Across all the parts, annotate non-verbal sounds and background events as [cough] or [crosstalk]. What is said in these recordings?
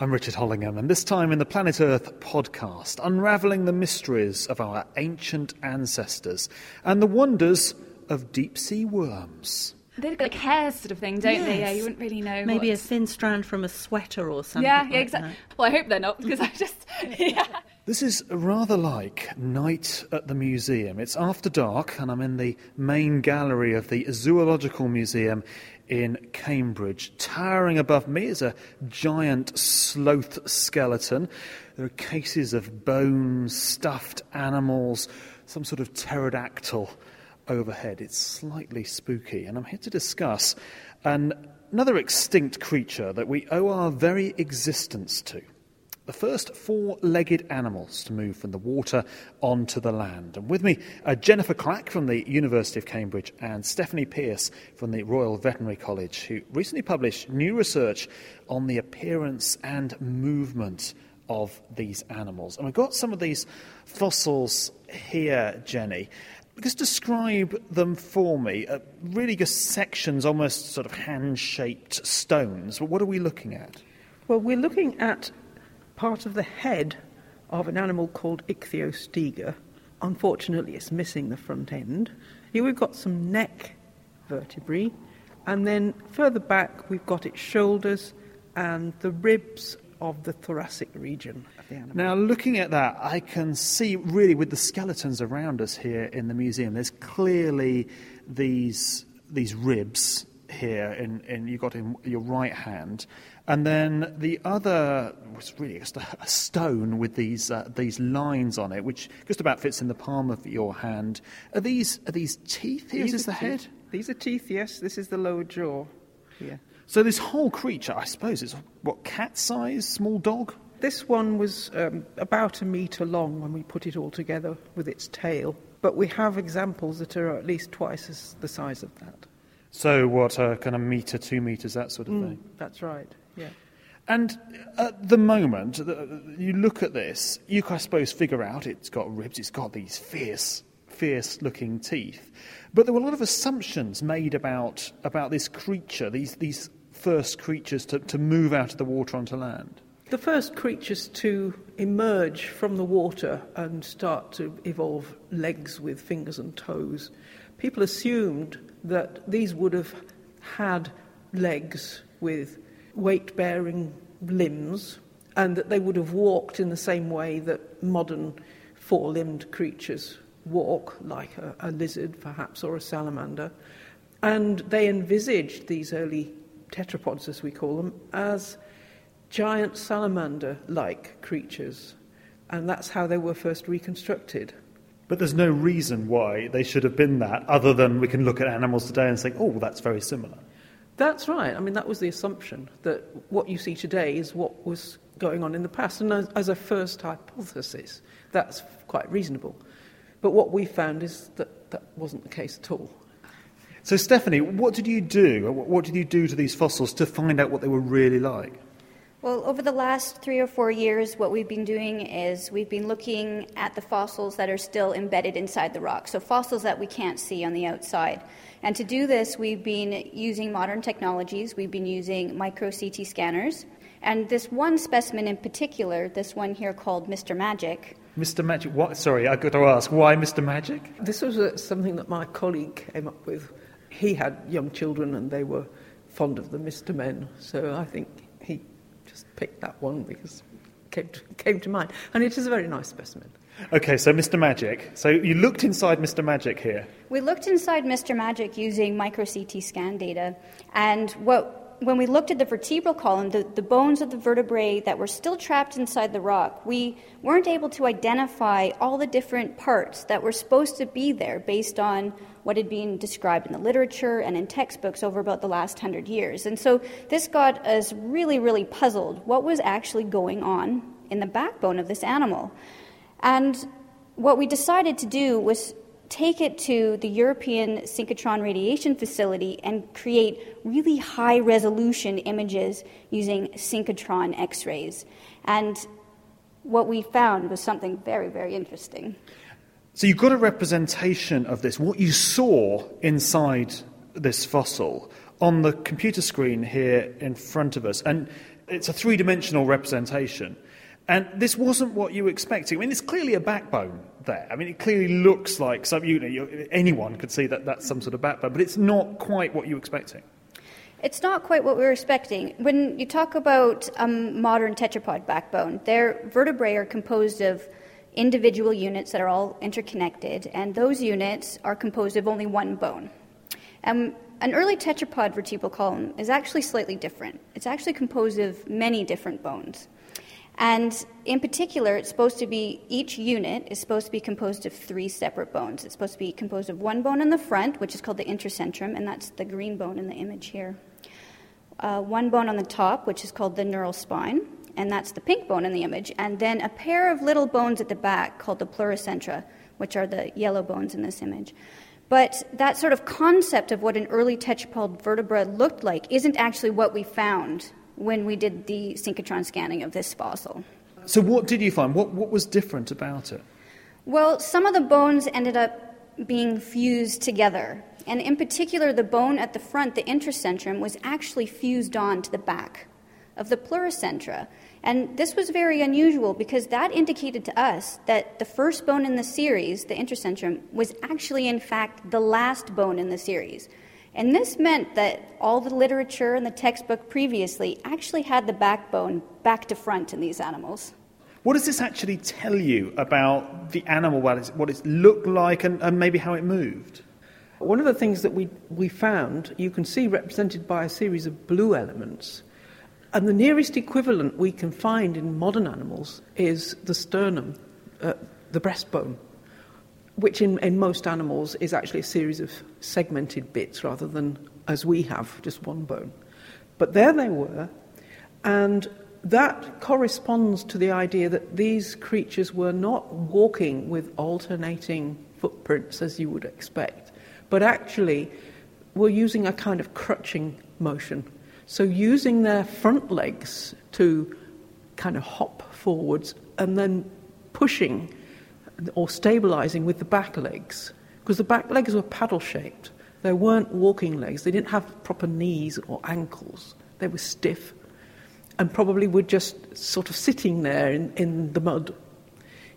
I'm Richard Hollingham, and this time in the Planet Earth podcast, unravelling the mysteries of our ancient ancestors and the wonders of deep sea worms. They've got like hair sort of thing, don't they? Yeah, you wouldn't really know. Maybe what's- a thin strand from a sweater or something. Yeah, like exactly. that. Well, I hope they're not because I just [laughs] yeah. This is rather like Night at the Museum. It's after dark, and I'm in the main gallery of the Zoological Museum in Cambridge. Towering above me is a giant sloth skeleton. There are cases of bones, stuffed animals, some sort of pterodactyl overhead. It's slightly spooky, and I'm here to discuss an, another extinct creature that we owe our very existence to. The first four legged animals to move from the water onto the land. And with me, uh, Jennifer Clack from the University of Cambridge and Stephanie Pierce from the Royal Veterinary College, who recently published new research on the appearance and movement of these animals. And we've got some of these fossils here, Jenny. Just describe them for me. Uh, really, just sections, almost sort of hand shaped stones. But what are we looking at? Well, we're looking at part of the head of an animal called Ichthyostega. Unfortunately, it's missing the front end. Here we've got some neck vertebrae, and then further back we've got its shoulders and the ribs of the thoracic region of the animal. Now, looking at that, I can see really with the skeletons around us here in the museum, there's clearly these, these ribs here, in, in, you've got in your right hand. And then the other was really just a, a stone with these, uh, these lines on it, which just about fits in the palm of your hand. Are these, are these teeth here? Is These this are the teeth. head? These are teeth, yes. This is the lower jaw here. So this whole creature, I suppose, is what, cat size, small dog? This one was um, about a metre long when we put it all together with its tail, but we have examples that are at least twice as the size of that. So what, a kind of metre, two metres, that sort of mm, thing? That's right, yeah. And at the moment, you look at this, you, I suppose, figure out it's got ribs, it's got these fierce, fierce looking teeth. But there were a lot of assumptions made about, about this creature, these, these first creatures to, to move out of the water onto land. The first creatures to emerge from the water and start to evolve legs with fingers and toes, people assumed that these would have had legs with weight bearing limbs and that they would have walked in the same way that modern four limbed creatures walk, like a, a lizard perhaps or a salamander. And they envisaged these early tetrapods, as we call them, as giant salamander like creatures. And that's how they were first reconstructed. But there's no reason why they should have been that, other than we can look at animals today and think, oh, that's very similar. That's right. I mean, that was the assumption that what you see today is what was going on in the past. And as, as a first hypothesis, that's quite reasonable. But what we found is that that wasn't the case at all. So, Stephanie, what did you do? What did you do to these fossils to find out what they were really like? Well, over the last three or four years, what we've been doing is we've been looking at the fossils that are still embedded inside the rock, so fossils that we can't see on the outside. And to do this, we've been using modern technologies. We've been using micro CT scanners. And this one specimen in particular, this one here called Mr. Magic, Mr. Magic, what? Sorry, I've got to ask, why Mr. Magic? This was uh, something that my colleague came up with. He had young children and they were fond of the Mr. Men, so I think he just picked that one because it came to, came to mind. And it is a very nice specimen. Okay, so Mr. Magic. So you looked inside Mr. Magic here. We looked inside Mr. Magic using micro CT scan data, and what when we looked at the vertebral column, the, the bones of the vertebrae that were still trapped inside the rock, we weren't able to identify all the different parts that were supposed to be there based on what had been described in the literature and in textbooks over about the last hundred years. And so this got us really, really puzzled. What was actually going on in the backbone of this animal? And what we decided to do was take it to the European synchrotron radiation facility and create really high resolution images using synchrotron X rays. And what we found was something very, very interesting. So you've got a representation of this, what you saw inside this fossil, on the computer screen here in front of us. And it's a three dimensional representation. And this wasn't what you were expecting. I mean, there's clearly a backbone there. I mean, it clearly looks like some, you know, anyone could see that that's some sort of backbone, but it's not quite what you were expecting. It's not quite what we were expecting. When you talk about a modern tetrapod backbone, their vertebrae are composed of individual units that are all interconnected, and those units are composed of only one bone. Um, an early tetrapod vertebral column is actually slightly different. It's actually composed of many different bones. And in particular, it's supposed to be, each unit is supposed to be composed of three separate bones. It's supposed to be composed of one bone in the front, which is called the intercentrum, and that's the green bone in the image here. Uh, one bone on the top, which is called the neural spine, and that's the pink bone in the image, and then a pair of little bones at the back called the pleurocentra, which are the yellow bones in this image. But that sort of concept of what an early tetrapod vertebra looked like isn't actually what we found when we did the synchrotron scanning of this fossil. So, what did you find? What, what was different about it? Well, some of the bones ended up being fused together. And in particular, the bone at the front, the intercentrum, was actually fused on to the back of the pleurocentra. And this was very unusual because that indicated to us that the first bone in the series, the intercentrum, was actually, in fact, the last bone in the series. And this meant that all the literature and the textbook previously actually had the backbone back to front in these animals. What does this actually tell you about the animal, what, it's, what it looked like, and, and maybe how it moved? One of the things that we, we found, you can see represented by a series of blue elements. And the nearest equivalent we can find in modern animals is the sternum, uh, the breastbone which in, in most animals is actually a series of segmented bits rather than as we have, just one bone. But there they were, and that corresponds to the idea that these creatures were not walking with alternating footprints as you would expect, but actually were using a kind of crutching motion. So, using their front legs to kind of hop forwards and then pushing or stabilizing with the back legs because the back legs were paddle shaped. They weren't walking legs. They didn't have proper knees or ankles. They were stiff and probably were just sort of sitting there in, in the mud,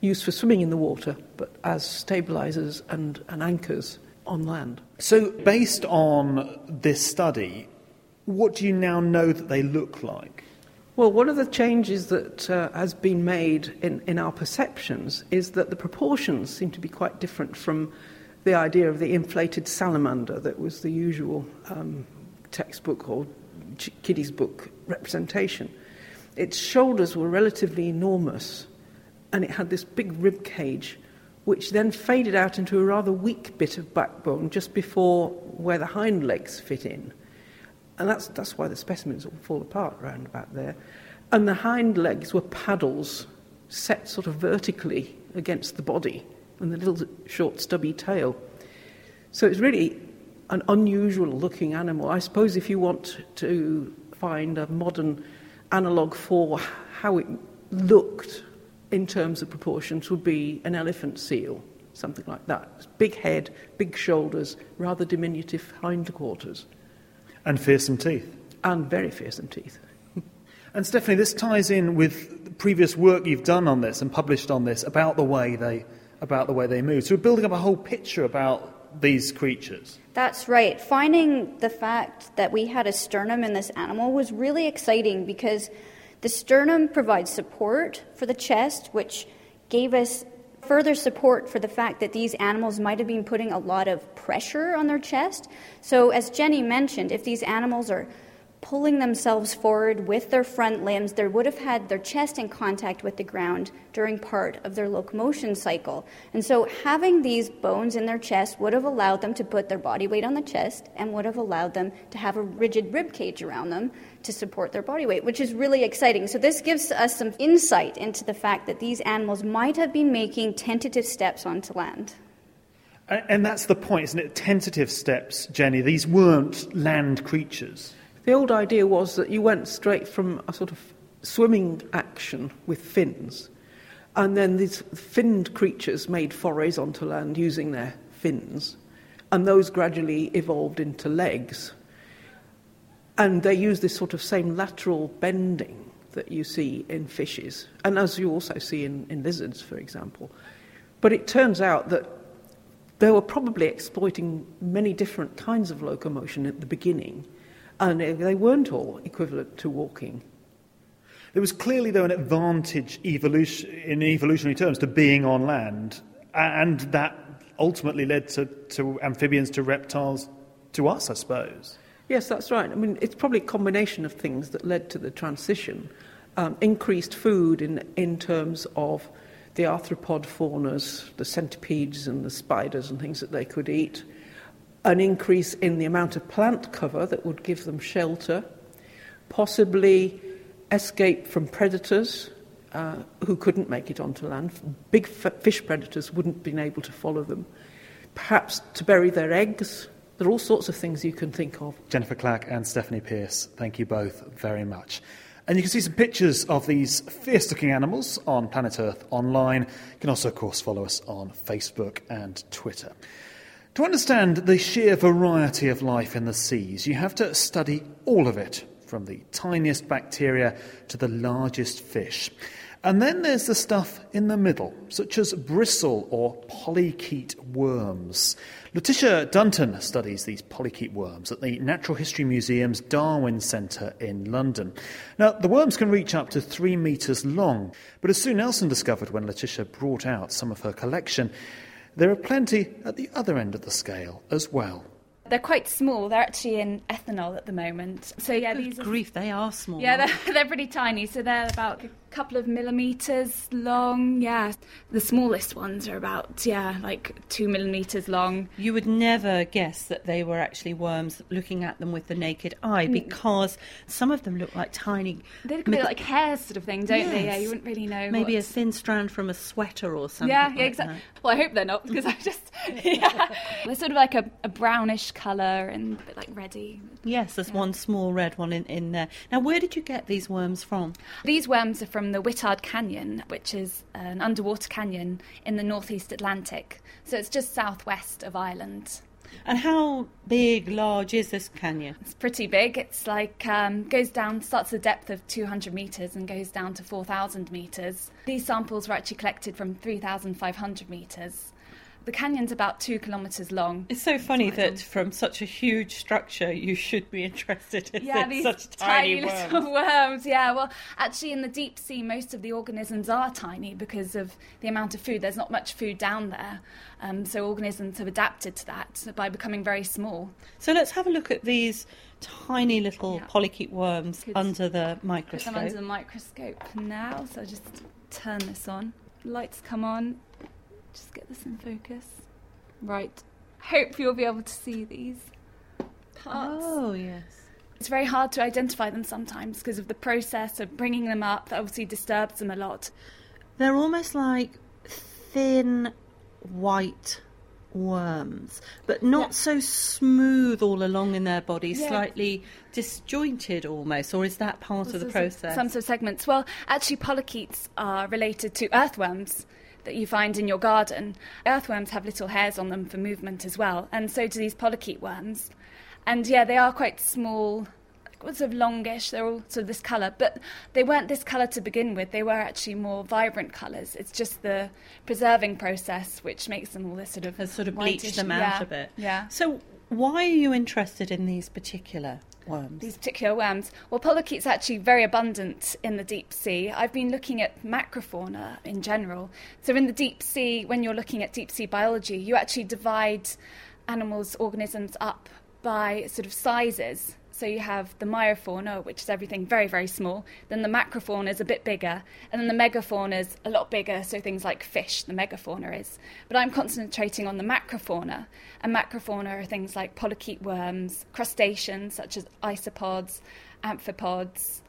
used for swimming in the water, but as stabilizers and, and anchors on land. So, based on this study, what do you now know that they look like? Well, one of the changes that uh, has been made in, in our perceptions is that the proportions seem to be quite different from the idea of the inflated salamander that was the usual um, textbook or kiddies book representation. Its shoulders were relatively enormous and it had this big rib cage which then faded out into a rather weak bit of backbone just before where the hind legs fit in. And that's, that's why the specimens all fall apart round about there. And the hind legs were paddles set sort of vertically against the body and the little short stubby tail. So it's really an unusual looking animal. I suppose if you want to find a modern analogue for how it looked in terms of proportions would be an elephant seal, something like that. Big head, big shoulders, rather diminutive hindquarters. And fearsome teeth. And very fearsome teeth. [laughs] and Stephanie, this ties in with the previous work you've done on this and published on this about the way they, about the way they move. So we're building up a whole picture about these creatures. That's right. Finding the fact that we had a sternum in this animal was really exciting because the sternum provides support for the chest, which gave us further support for the fact that these animals might have been putting a lot of pressure on their chest. So, as Jenny mentioned, if these animals are pulling themselves forward with their front limbs, they would have had their chest in contact with the ground during part of their locomotion cycle. And so, having these bones in their chest would have allowed them to put their body weight on the chest and would have allowed them to have a rigid rib cage around them to support their body weight, which is really exciting. So, this gives us some insight into the fact that these animals might have been making tentative steps onto land. And that's the point, isn't it? Tentative steps, Jenny. These weren't land creatures. The old idea was that you went straight from a sort of swimming action with fins, and then these finned creatures made forays onto land using their fins, and those gradually evolved into legs. And they use this sort of same lateral bending that you see in fishes, and as you also see in, in lizards, for example. But it turns out that they were probably exploiting many different kinds of locomotion at the beginning, and they weren't all equivalent to walking. There was clearly, though, an advantage evolution, in evolutionary terms to being on land, and that ultimately led to, to amphibians, to reptiles, to us, I suppose. Yes, that's right. I mean, it's probably a combination of things that led to the transition. Um, increased food in, in terms of the arthropod faunas, the centipedes and the spiders and things that they could eat, an increase in the amount of plant cover that would give them shelter, possibly escape from predators uh, who couldn't make it onto land. Big fish predators wouldn't have been able to follow them. Perhaps to bury their eggs. There are all sorts of things you can think of. Jennifer Clack and Stephanie Pierce, thank you both very much. And you can see some pictures of these fierce looking animals on Planet Earth online. You can also, of course, follow us on Facebook and Twitter. To understand the sheer variety of life in the seas, you have to study all of it, from the tiniest bacteria to the largest fish. And then there's the stuff in the middle, such as bristle or polychaete worms. Letitia Gunton studies these polychaete worms at the Natural History Museum's Darwin Centre in London. Now, the worms can reach up to three metres long, but as Sue Nelson discovered when Letitia brought out some of her collection, there are plenty at the other end of the scale as well. They're quite small. They're actually in ethanol at the moment. So yeah, Good these are grief, they are small. yeah, [laughs] they're, they're pretty tiny. So they're about a couple of millimeters long. Yeah, the smallest ones are about yeah, like two millimeters long. You would never guess that they were actually worms looking at them with the naked eye mm. because some of them look like tiny. They look a bit like hairs, sort of thing, don't they? Yeah, you wouldn't really know. Maybe a thin strand from a sweater or something. Yeah, like exactly. Well, I hope they're not because I just [laughs] yeah, [laughs] they're sort of like a, a brownish colour and a bit like reddy. Yes, there's one small red one in, in there. Now, where did you get these worms from? These worms are from the Whittard Canyon, which is an underwater canyon in the northeast Atlantic. So it's just southwest of Ireland. And how big, large is this canyon? It's pretty big. It's like um, goes down, starts at a depth of 200 meters and goes down to 4,000 meters. These samples were actually collected from 3,500 meters. The canyon's about two kilometers long. It's so funny Quite that long. from such a huge structure you should be interested in [laughs] Yeah, these such tiny, tiny, worms. little [laughs] worms. Yeah, well, actually, in the deep sea, most of the organisms are tiny because of the amount of food. There's not much food down there, um, so organisms have adapted to that by becoming very small. So let's have a look at these tiny little Yeah. polychaete worms Could under the microscope. under the microscope now. So I'll just turn this on. Lights come on. Just get this in focus. Right. Hope you'll be able to see these parts. Oh, yes. It's very hard to identify them sometimes because of the process of bringing them up. That obviously disturbs them a lot. They're almost like thin white worms, but not Yeah. so smooth all along in their body, Yeah. slightly disjointed almost, or is that part of the process? Some sort of segments. Well, actually, polychaetes are related to earthworms that you find in your garden. Earthworms have little hairs on them for movement as well, and so do these polychaete worms. And yeah, they are quite small, sort of longish. They're all sort of this colour, but they weren't this colour to begin with. They were actually more vibrant colours. It's just the preserving process which makes them all this sort of Has sort of bleached them out yeah, a bit. Yeah. So, why are you interested in these particular worms? these particular worms. Well, polychaete's actually very abundant in the deep sea. I've been looking at macrofauna in general. So, in the deep sea, when you're looking at deep sea biology, you actually divide animals, organisms up by sort of sizes. So you have the meiofauna, which is everything very, very small. Then the macrofauna is a bit bigger. And then the megafauna is a lot bigger, so things like fish, the megafauna is. But I'm concentrating on the macrofauna. And macrofauna are things like polychaete worms, crustaceans such as isopods, amphipods,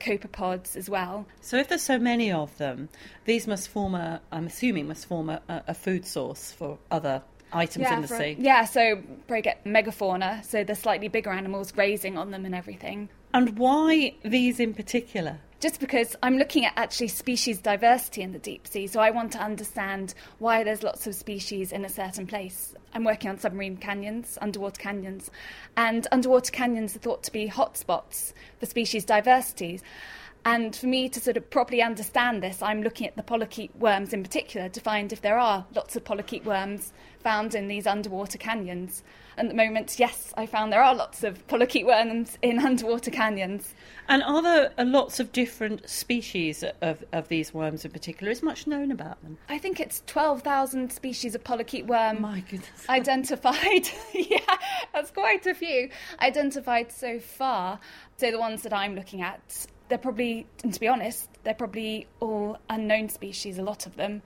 copepods as well. So, if there's so many of them, these must form a, I'm assuming, must form a, a food source for other items in the for- sea. yeah, so probably get megafauna, so the slightly bigger animals grazing on them and everything. And why these in particular? just because I'm looking at actually species diversity in the deep sea. So I want to understand why there's lots of species in a certain place. I'm working on submarine canyons, underwater canyons, and underwater canyons are thought to be hotspots for species diversity. And for me to sort of properly understand this, I'm looking at the polychaete worms in particular to find if there are lots of polychaete worms found in these underwater canyons. At the moment, yes, I found there are lots of polychaete worms in [laughs] underwater canyons. And are there uh, lots of different species of, of these worms in particular? Is much known about them? I think it's 12,000 species of polychaete worm My goodness. [laughs] identified. [laughs] yeah, that's quite a few identified so far. So the ones that I'm looking at, they're probably, and to be honest, they're probably all unknown species, a lot of them,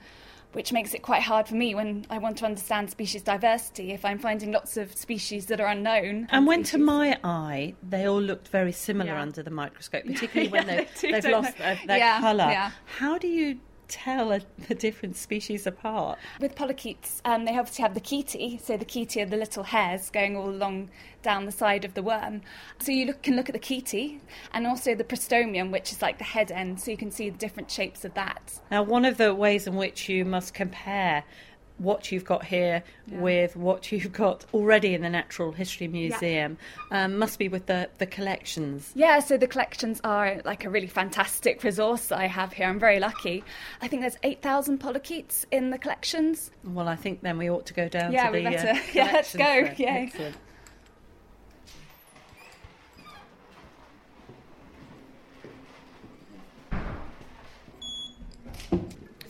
which makes it quite hard for me when I want to understand species diversity if I'm finding lots of species that are unknown. And when to my eye, they all looked very similar Yeah. under the microscope, [laughs] particularly when Yeah, [laughs] they, they do, they've lost they? their, their Yeah, colour. yeah. How do you tell a, the different species apart? With polychaetes, um, they obviously have the chaetae, so the chaetae are the little hairs going all along down the side of the worm. So you look, can look at the chaetae and also the prostomium, which is like the head end, so you can see the different shapes of that. Now, one of the ways in which you must compare what you've got here Yeah. with what you've got already in the Natural History Museum um, must be with the, the collections. Yeah, so the collections are like a really fantastic resource I have here. I'm very lucky. I think there's 8,000 polychaetes in the collections. Well, I think then we ought to go down Yeah, to we the better- uh, [laughs] yeah, let's go, yeah. Excellent.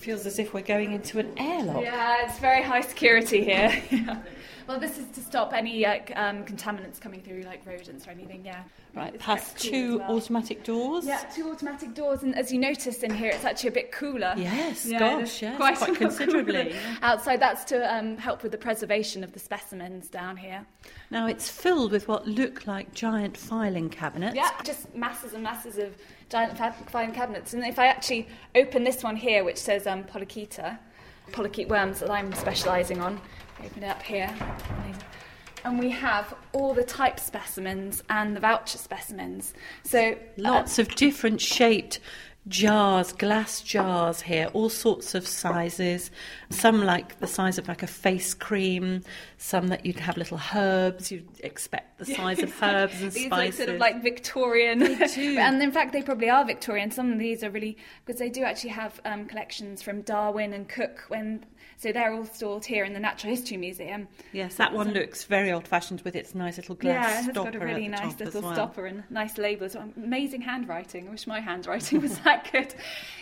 Feels as if we're going into an airlock. Yeah, it's very high security here. [laughs] Well, this is to stop any like, um, contaminants coming through, like rodents or anything. Yeah. Right, It's past two well. automatic doors. Yeah, two automatic doors, and as you notice in here, it's actually a bit cooler. Yes, Yeah, gosh, yes, quite quite [laughs] considerably. Outside, that's to um, help with the preservation of the specimens down here. Now it's filled with what look like giant filing cabinets. Yeah, just masses and masses of giant filing cabinets. And if I actually open this one here, which says um, Polychaeta, polychaete worms that I'm specialising on, open it up here. And we have all the type specimens and the voucher specimens. So uh, Lots of different shaped jars, glass jars here, all sorts of sizes. Some like the size of like a face cream, some that you'd have little herbs, you'd expect the size of [laughs] herbs and spices. these spices. look sort of like Victorian. [laughs] and in fact, they probably are Victorian. Some of these are really, because they do actually have um, collections from Darwin and Cook when. So they're all stored here in the Natural History Museum. yes, that one looks very old fashioned with its nice little glass yeah, it's got a really nice little well. stopper and nice labels. Amazing handwriting. I wish my handwriting was [laughs] that good.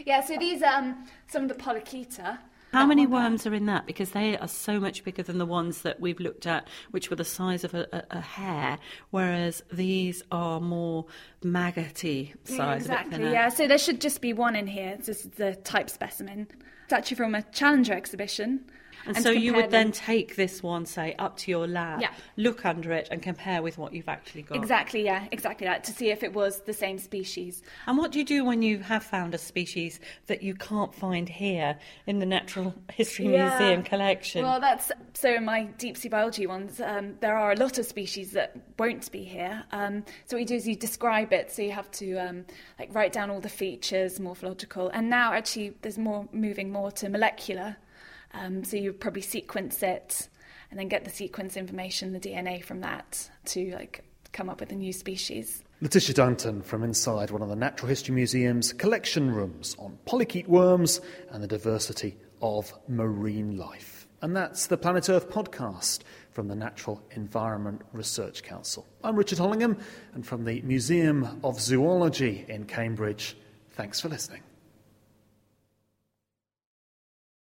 Yeah, so these are um, some of the Polychaeta. How many there. worms are in that? Because they are so much bigger than the ones that we've looked at, which were the size of a, a, a hair, whereas these are more maggoty size. exactly. Yeah, so there should just be one in here. This is the type specimen. It's actually from a Challenger exhibition. And, to so you would then take this one, say, up to your lab, Yeah. look under it, and compare with what you've actually got. Exactly, yeah, exactly that, to see if it was the same species. And what do you do when you have found a species that you can't find here in the Natural [laughs] History Yeah. Museum collection? Well, that's so in my deep sea biology ones, um, there are a lot of species that won't be here. Um, so what you do is you describe it, so you have to um, like write down all the features, morphological, and now actually there's more moving more to molecular. Um, so you probably sequence it, and then get the sequence information, the DNA from that, to like come up with a new species. Letitia Gunton from inside one of the Natural History Museum's collection rooms on polychaete worms and the diversity of marine life. And that's the Planet Earth podcast from the Natural Environment Research Council. I'm Richard Hollingham, and from the Museum of Zoology in Cambridge, thanks for listening.